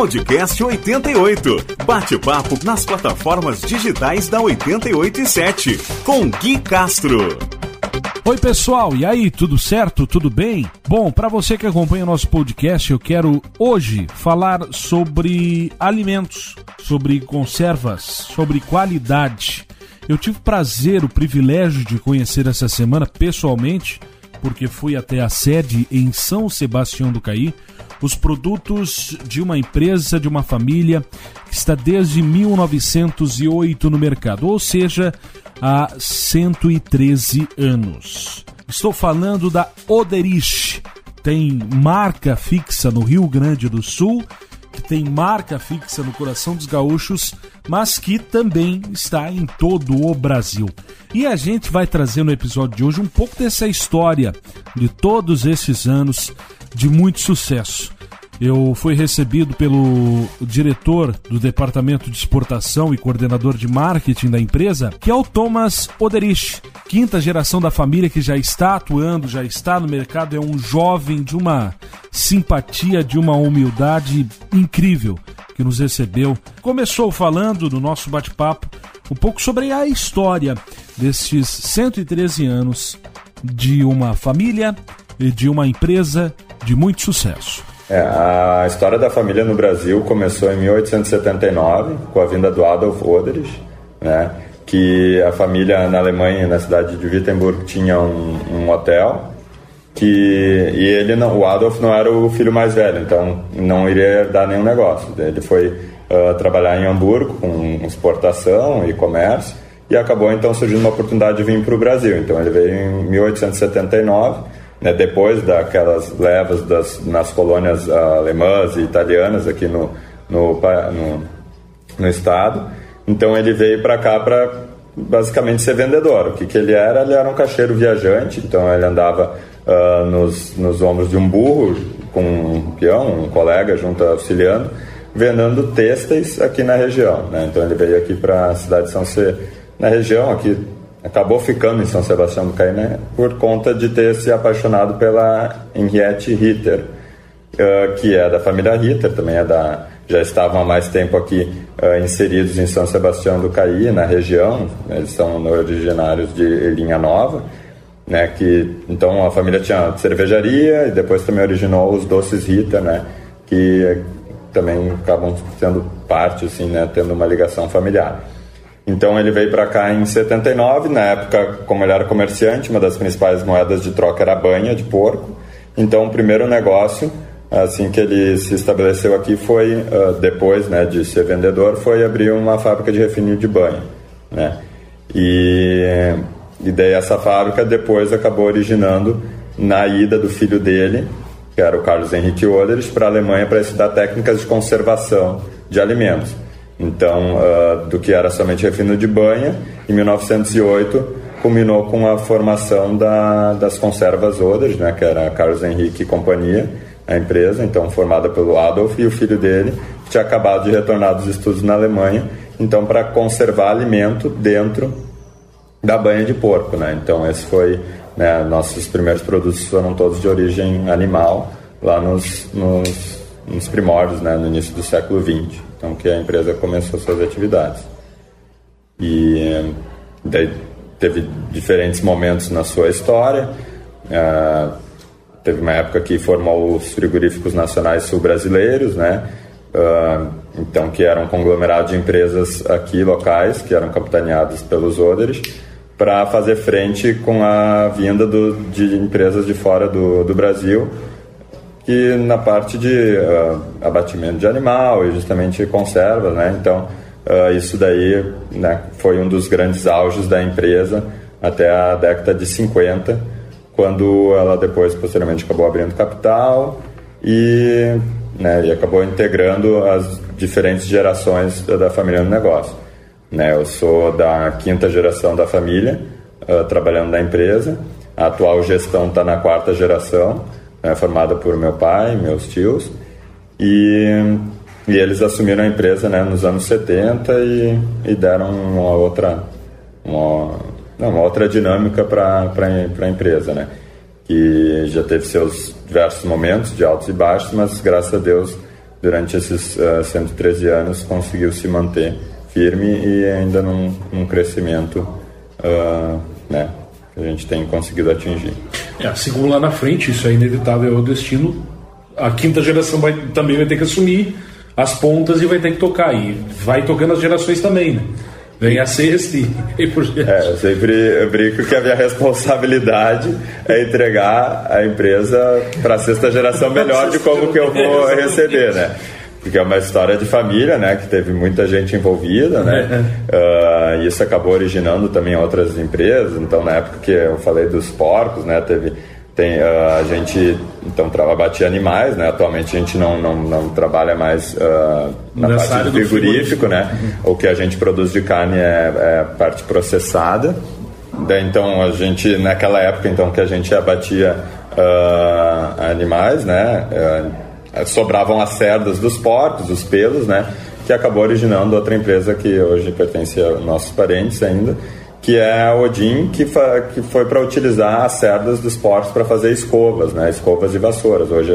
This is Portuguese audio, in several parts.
Podcast 88. Bate-papo nas plataformas digitais da 88 e 7. Com Gui Castro. Oi, pessoal, e aí, tudo certo? Tudo bem? Bom, para você que acompanha o nosso podcast, eu quero hoje falar sobre alimentos, sobre conservas, sobre qualidade. Eu tive o prazer, o privilégio de conhecer essa semana pessoalmente, porque fui até a sede em São Sebastião do Caí, os produtos de uma empresa, de uma família que está desde 1908 no mercado, ou seja, há 113 anos. Estou falando da Oderich. Tem marca fixa no Rio Grande do Sul, que tem marca fixa no coração dos gaúchos, mas que também está em todo o Brasil. E a gente vai trazer no episódio de hoje um pouco dessa história de todos esses anos de muito sucesso. Eu fui recebido pelo diretor do departamento de exportação e coordenador de marketing da empresa, que é o Thomas Oderich, quinta geração da família que já está atuando, já está no mercado, é um jovem de uma simpatia, de uma humildade incrível que nos recebeu. Começou falando no nosso bate-papo um pouco sobre a história destes 113 anos de uma família de uma empresa de muito sucesso. É, a história da família no Brasil começou em 1879, com a vinda do Adolf Roderich, né, que a família na Alemanha, na cidade de Wittenberg, tinha um, um hotel, que, e ele não, o Adolf não era o filho mais velho, então não iria dar nenhum negócio. Ele foi uh, trabalhar em Hamburgo com exportação e comércio, e acabou então surgindo uma oportunidade de vir para o Brasil. Então ele veio em 1879, né, depois daquelas levas das, nas colônias uh, alemãs e italianas aqui no, no, no, no estado. Então ele veio para cá para basicamente ser vendedor. O que, que ele era? Ele era um caixeiro viajante, então ele andava uh, nos, nos ombros de um burro com um peão, um colega junto auxiliando, vendendo têxteis aqui na região. Né? Então ele veio aqui para a cidade de São C, na região aqui acabou ficando em São Sebastião do Caí por conta de ter se apaixonado pela Henriette Ritter, uh, que é da família Ritter, também é da já estavam há mais tempo aqui uh, inseridos em São Sebastião do Caí, na região, eles são originários de Linha Nova, né, que então a família tinha cervejaria e depois também originou os doces Ritter, né, que também acabam sendo parte assim, né, tendo uma ligação familiar. Então ele veio para cá em 79, na época, como ele era comerciante, uma das principais moedas de troca era a banha de porco. Então o primeiro negócio, assim que ele se estabeleceu aqui, foi, uh, depois né, de ser vendedor, foi abrir uma fábrica de refino de banha. Né? E, e daí essa fábrica depois acabou originando na ida do filho dele, que era o Carlos Henrique Oderich, para a Alemanha para estudar técnicas de conservação de alimentos. Então, uh, do que era somente refino de banha, em 1908 culminou com a formação da, das conservas Oders, né, que era Carlos Henrique e companhia, a empresa, então formada pelo Adolf e o filho dele, que tinha acabado de retornar dos estudos na Alemanha, então para conservar alimento dentro da banha de porco, né? Então esse foi, né, nossos primeiros produtos foram todos de origem animal, lá nos, nos, nos primórdios, né, no início do século XX então que a empresa começou suas atividades. E daí teve diferentes momentos na sua história. Uh, teve uma época que formou os frigoríficos nacionais sul-brasileiros, né? Uh, então que eram um conglomerado de empresas aqui locais que eram capitaneados pelos Oderes para fazer frente com a vinda do, de empresas de fora do, do Brasil que na parte de uh, abatimento de animal e justamente conserva, né? Então uh, isso daí né, foi um dos grandes auges da empresa até a década de 50, quando ela depois posteriormente acabou abrindo capital e, né, e acabou integrando as diferentes gerações da, da família no negócio. Né, eu sou da quinta geração da família uh, trabalhando na empresa. A atual gestão está na quarta geração é, formada por meu pai, meus tios, e, e eles assumiram a empresa né, nos anos 70 e, e deram uma outra, uma, não, uma outra dinâmica para a empresa, né? que já teve seus diversos momentos de altos e baixos, mas graças a Deus durante esses uh, 113 anos conseguiu se manter firme e ainda num, num crescimento uh, né, a gente tem conseguido atingir. É, assim lá na frente, isso é inevitável, é o destino. A quinta geração vai, também vai ter que assumir as pontas e vai ter que tocar. E vai tocando as gerações também, né? Vem a sexta e, e por É, eu sempre eu brinco que a minha responsabilidade é entregar a empresa para a sexta geração melhor de como que eu vou receber, né? Porque é uma história de família, né, que teve muita gente envolvida, né, uh, isso acabou originando também outras empresas. Então, na época que eu falei dos porcos, né, teve tem uh, a gente então batia animais, né? Atualmente a gente não, não, não trabalha mais uh, na Nessa parte do frigorífico, né? Uhum. O que a gente produz de carne é, é parte processada. Então a gente naquela época então que a gente abatia animais, né? Eh, sobravam as cerdas dos porcos, os pelos, né? Que acabou originando outra empresa que hoje pertence a nossos parentes ainda, que é a Odin, que, que foi para utilizar as cerdas dos porcos para fazer escovas, né? Escovas e vassouras. Hoje,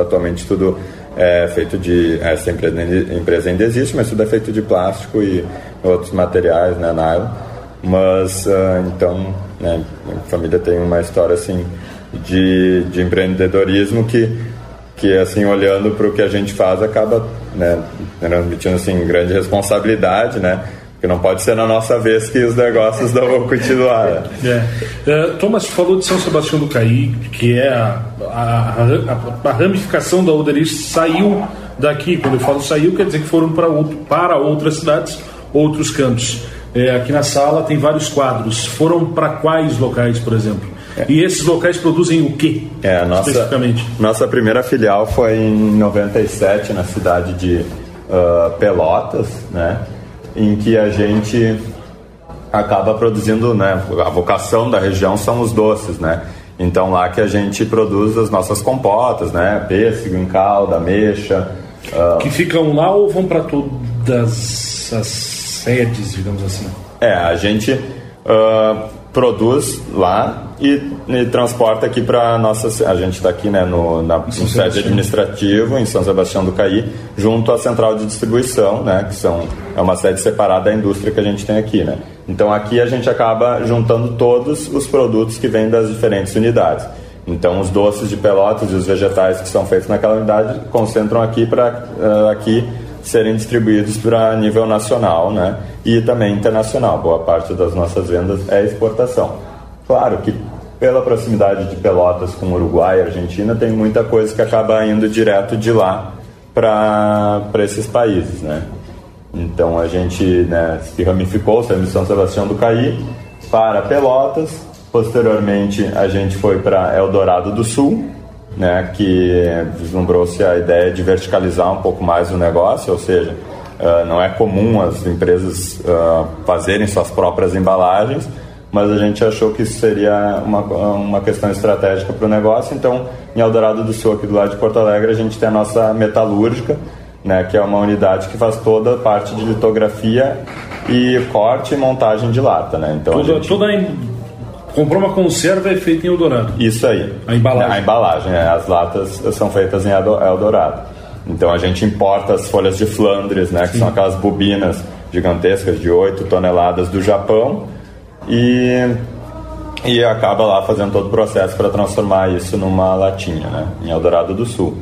atualmente, tudo é feito de. Essa empresa ainda existe, mas tudo é feito de plástico e outros materiais, né? Nylon. Mas, uh, então, né, a família tem uma história assim de, de empreendedorismo que que assim olhando para o que a gente faz acaba né, transmitindo assim grande responsabilidade, né? Porque não pode ser na nossa vez que os negócios não vão continuar. Né? É. Thomas falou de São Sebastião do Caí, que é a, a, a, a ramificação da Oderis saiu daqui. Quando eu falo saiu, quer dizer que foram para, outro, para outras cidades, outros cantos. É, aqui na sala tem vários quadros. Foram para quais locais, por exemplo? É. E esses locais produzem o que? É, a nossa, especificamente? Nossa primeira filial foi em 97, na cidade de uh, Pelotas, né? Em que a gente acaba produzindo, né? A vocação da região são os doces, né? Então lá que a gente produz as nossas compotas, né? Pêssego em calda, ameixa. Uh... Que ficam lá ou vão para todas as sedes, digamos assim? É, a gente uh, produz lá e, e transporta aqui para nossa. A gente está aqui né, no, na, no sede administrativo, em São Sebastião do Caí, junto à central de distribuição, né, que são, é uma sede separada da indústria que a gente tem aqui. Né. Então aqui a gente acaba juntando todos os produtos que vêm das diferentes unidades. Então os doces de pelotas e os vegetais que são feitos naquela unidade concentram aqui para uh, aqui serem distribuídos para nível nacional né? e também internacional. Boa parte das nossas vendas é exportação. Claro que pela proximidade de Pelotas com Uruguai e Argentina, tem muita coisa que acaba indo direto de lá para esses países. Né? Então a gente né, se ramificou, saiu de São Sebastião do Caí para Pelotas, posteriormente a gente foi para Eldorado do Sul, né, que vislumbrou-se a ideia de verticalizar um pouco mais o negócio, ou seja, uh, não é comum as empresas uh, fazerem suas próprias embalagens, mas a gente achou que isso seria uma, uma questão estratégica para o negócio. Então, em Eldorado do Sul, aqui do lado de Porto Alegre, a gente tem a nossa metalúrgica, né, que é uma unidade que faz toda a parte de litografia e corte e montagem de lata. Né? Então, toda, gente... toda Comprou uma conserva é feita em Eldorado. Isso aí. A embalagem. A embalagem, é. As latas são feitas em Eldorado. Então a gente importa as folhas de Flandres, né? Que Sim. são aquelas bobinas gigantescas de 8 toneladas do Japão. E, e acaba lá fazendo todo o processo para transformar isso numa latinha, né? Em Eldorado do Sul.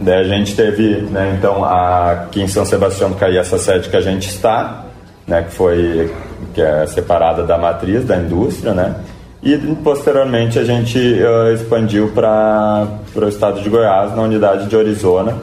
Daí a gente teve, né, então, aqui em São Sebastião do Caí, essa sede que a gente está, né, que foi que é separada da matriz da indústria, né? E posteriormente a gente uh, expandiu para o estado de Goiás, na unidade de Arizona,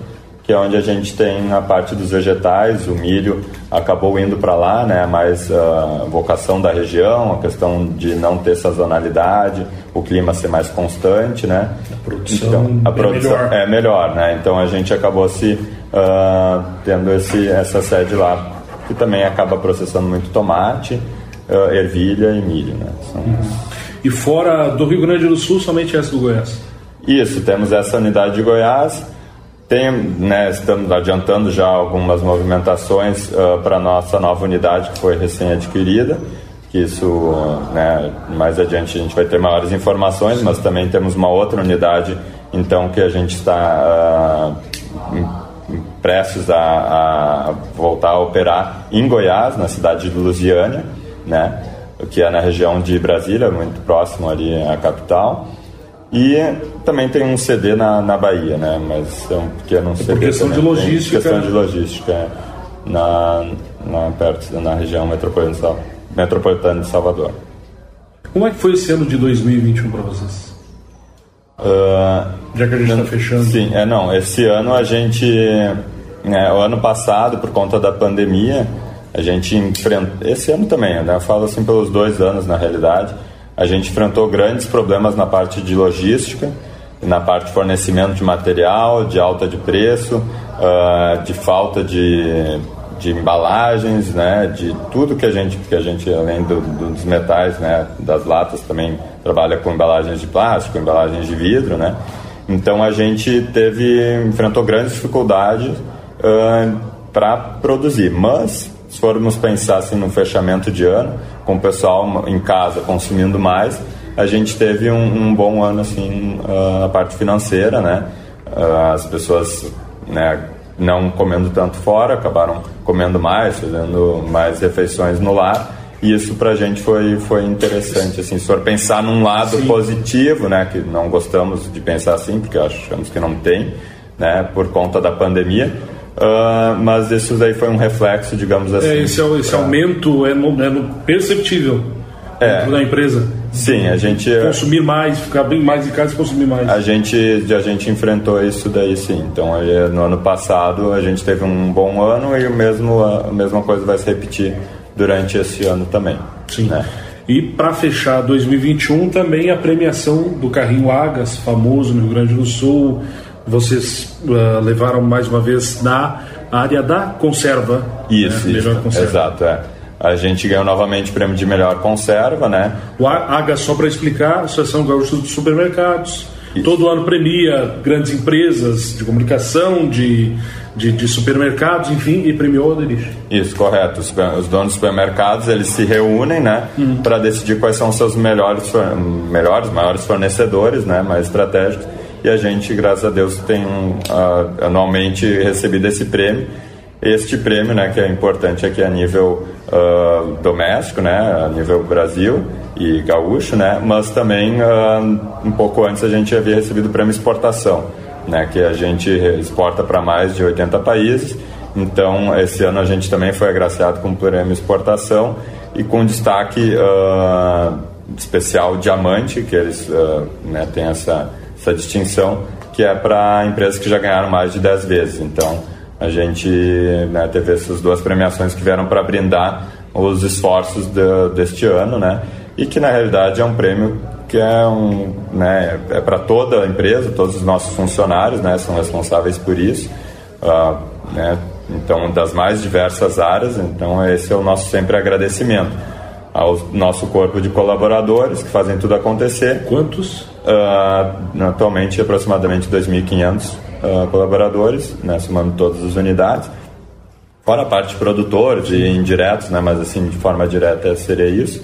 que é onde a gente tem a parte dos vegetais, o milho acabou indo para lá, né? Mais uh, vocação da região, a questão de não ter sazonalidade, o clima ser mais constante, né? A produção, então, a é produção melhor. é melhor, né? Então a gente acabou se uh, tendo esse, essa sede lá que também acaba processando muito tomate, uh, ervilha e milho. Né? São... Uhum. E fora do Rio Grande do Sul, somente essa do Goiás? Isso, temos essa unidade de Goiás. Tem, né, estamos adiantando já algumas movimentações uh, para a nossa nova unidade que foi recém-adquirida. Isso, né, mais adiante a gente vai ter maiores informações, mas também temos uma outra unidade, então, que a gente está uh, prestes a, a, voltar a operar em Goiás, na cidade de Lusiânia, né? que é na região de Brasília, muito próximo ali à capital. E também tem um CD na, na Bahia, né? Mas é um pequeno CD. Por questão também. de logística. Tem questão de logística, na, na, perto, na região metropolitana, metropolitana de Salvador. Como é que foi esse ano de 2021 para vocês? Uh, Já que a gente está fechando. Sim, é não. Esse ano a gente, né, o ano passado por conta da pandemia, a gente enfrentou. Esse ano também, né? Eu falo assim pelos dois anos na realidade. A gente enfrentou grandes problemas na parte de logística, na parte de fornecimento de material, de alta de preço, uh, de falta de de embalagens, né, de tudo que a gente, que a gente além do, dos metais, né, das latas também trabalha com embalagens de plástico, embalagens de vidro, né. Então a gente teve enfrentou grandes dificuldades uh, para produzir, mas se formos pensar assim no fechamento de ano, com o pessoal em casa consumindo mais, a gente teve um, um bom ano assim uh, na parte financeira, né. Uh, as pessoas né, não comendo tanto fora, acabaram comendo mais, fazendo mais refeições no lar. E isso para a gente foi, foi interessante, assim, se for pensar num lado Sim. positivo, né, que não gostamos de pensar assim, porque achamos que não tem, né, por conta da pandemia, uh, mas isso daí foi um reflexo, digamos assim. É, esse, esse pra... aumento é, no, é perceptível é. da empresa. Sim, a gente consumir mais, ficar bem mais em casa e consumir mais. A gente a gente enfrentou isso daí sim. Então no ano passado a gente teve um bom ano e o mesmo a mesma coisa vai se repetir durante esse ano também. Sim. Né? E para fechar 2021 também a premiação do carrinho Agas, famoso no Rio Grande do Sul. Vocês uh, levaram mais uma vez na área da conserva. Isso, né? isso. Conserva. exato, é. A gente ganhou novamente o prêmio de melhor conserva, né? O AGA, só para explicar, Associação Gaúcha dos Supermercados. Isso. Todo ano premia grandes empresas de comunicação, de, de, de supermercados, enfim, e premiou a Derich. Isso, correto. Os, os, donos dos supermercados, eles se reúnem, né, uhum. para decidir quais são os seus melhores, melhores, maiores fornecedores, né, mais estratégicos. E a gente, graças a Deus, tem uh, anualmente recebido esse prêmio este prêmio, né, que é importante aqui a nível uh, doméstico, né, a nível Brasil e gaúcho, né, mas também uh, um pouco antes a gente havia recebido o prêmio exportação, né, que a gente exporta para mais de 80 países. Então, esse ano a gente também foi agraciado com o prêmio exportação e com destaque especial diamante, que eles né, têm essa, essa distinção, que é para empresas que já ganharam mais de 10 vezes. Então, a gente né, teve essas duas premiações que vieram para brindar os esforços de, deste ano, né? E que na realidade é um prêmio que é um, né, é para toda a empresa, todos os nossos funcionários, né, são responsáveis por isso, uh, né? Então das mais diversas áreas, então esse é o nosso sempre agradecimento ao nosso corpo de colaboradores que fazem tudo acontecer. Quantos? Uh, atualmente aproximadamente 2.500 uh, colaboradores, né, somando todas as unidades. Fora a parte de produtores e indiretos, né, mas assim, de forma direta seria isso.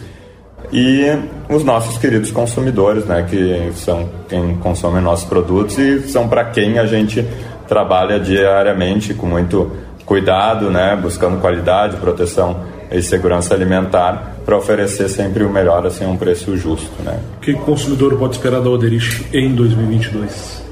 E os nossos queridos consumidores, né, que são quem consome nossos produtos e são para quem a gente trabalha diariamente com muito cuidado, né, buscando qualidade, proteção e segurança alimentar para oferecer sempre o melhor assim a um preço justo, né? O que o consumidor pode esperar da Oderich em 2022?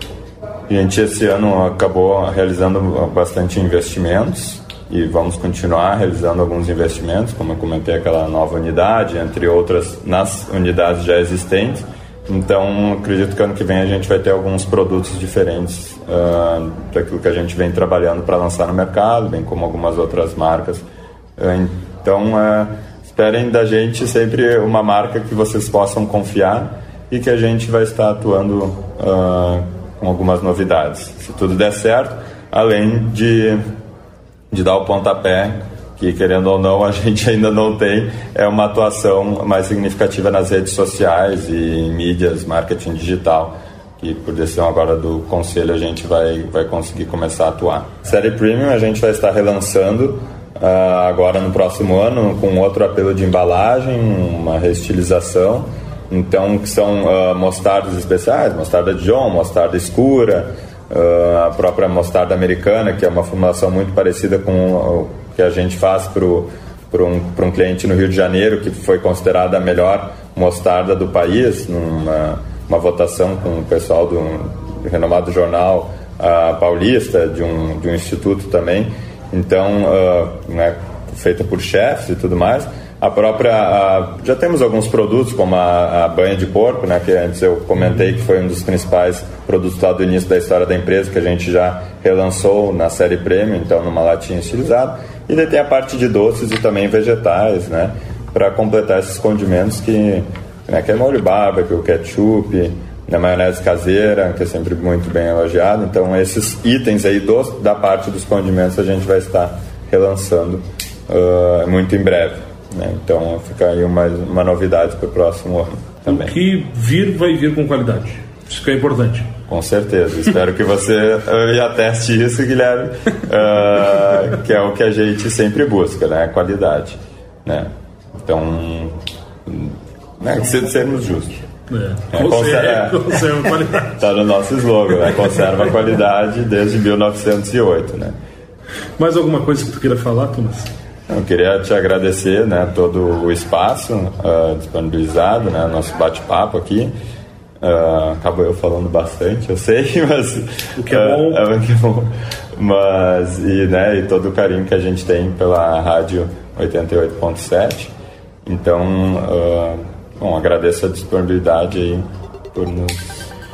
A gente esse ano acabou realizando bastante investimentos e vamos continuar realizando alguns investimentos, como eu comentei, aquela nova unidade, entre outras nas unidades já existentes. Então, acredito que ano que vem a gente vai ter alguns produtos diferentes uh, daquilo que a gente vem trabalhando para lançar no mercado, bem como algumas outras marcas. Uh, então, uh, esperem da gente sempre uma marca que vocês possam confiar e que a gente vai estar atuando com algumas novidades. Se tudo der certo, além de, de dar o pontapé, que querendo ou não a gente ainda não tem, é uma atuação mais significativa nas redes sociais e em mídias, marketing digital que por decisão agora do conselho a gente vai, vai conseguir começar a atuar. Série Premium a gente vai estar relançando uh, agora no próximo ano com outro apelo de embalagem, uma reestilização então, que são uh, mostardas especiais, mostarda Dijon, mostarda escura, uh, a própria mostarda americana, que é uma formulação muito parecida com o que a gente faz para um, um cliente no Rio de Janeiro, que foi considerada a melhor mostarda do país, numa uma votação com o pessoal do, do renomado jornal paulista, de um, de um instituto também. Então, uh, né, feita por chefes e tudo mais a própria a, já temos alguns produtos como a, a, banha de porco né que antes eu comentei que foi um dos principais produtos lá do início da história da empresa que a gente já relançou na série premium então numa latinha estilizada. E daí tem a parte de doces e também vegetais né para completar esses condimentos que né, que é molho barbecue ketchup na maionese caseira que é sempre muito bem elogiado então esses itens aí dos, da parte dos condimentos a gente vai estar relançando uh, muito em breve né? Então fica aí uma, uma novidade para o próximo ano também. O que vir vai vir com qualidade. Isso que é importante. Com certeza. Espero que você uh, ateste isso, Guilherme, uh, que é o que a gente sempre busca, né? Qualidade. Né? Então, né? sermos justos. É, é, conserva, conserva qualidade. Está no nosso slogan, né? Conserva a qualidade desde 1908, né? Mais alguma coisa que tu queira falar, Thomas? Eu queria te agradecer né, todo o espaço uh, disponibilizado, né, nosso bate-papo aqui. Uh, acabo eu falando bastante, eu sei, mas. O que é bom. Uh, é, o que é bom. Mas, e, né, e todo o carinho que a gente tem pela rádio 88.7. Então, uh, bom, agradeço a disponibilidade aí por nos,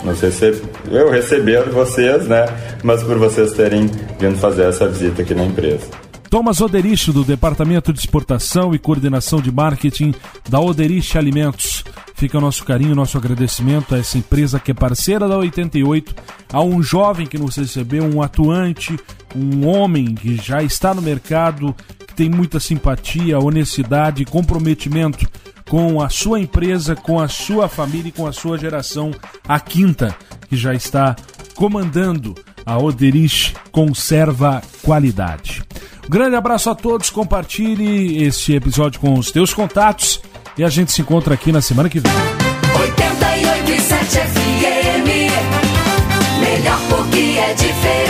nos receber. Eu receber vocês, né? Mas por vocês terem vindo fazer essa visita aqui na empresa. Thomas Oderich, do Departamento de Exportação e Coordenação de Marketing da Oderich Alimentos. Fica o nosso carinho, nosso agradecimento a essa empresa que é parceira da 88, a um jovem que nos recebeu, um atuante, um homem que já está no mercado, que tem muita simpatia, honestidade e comprometimento com a sua empresa, com a sua família e com a sua geração, a quinta, que já está comandando a Oderich Conserva Qualidade. Grande abraço a todos, compartilhe esse episódio com os teus contatos e a gente se encontra aqui na semana que vem. 88,7 FM, melhor porque é diferente.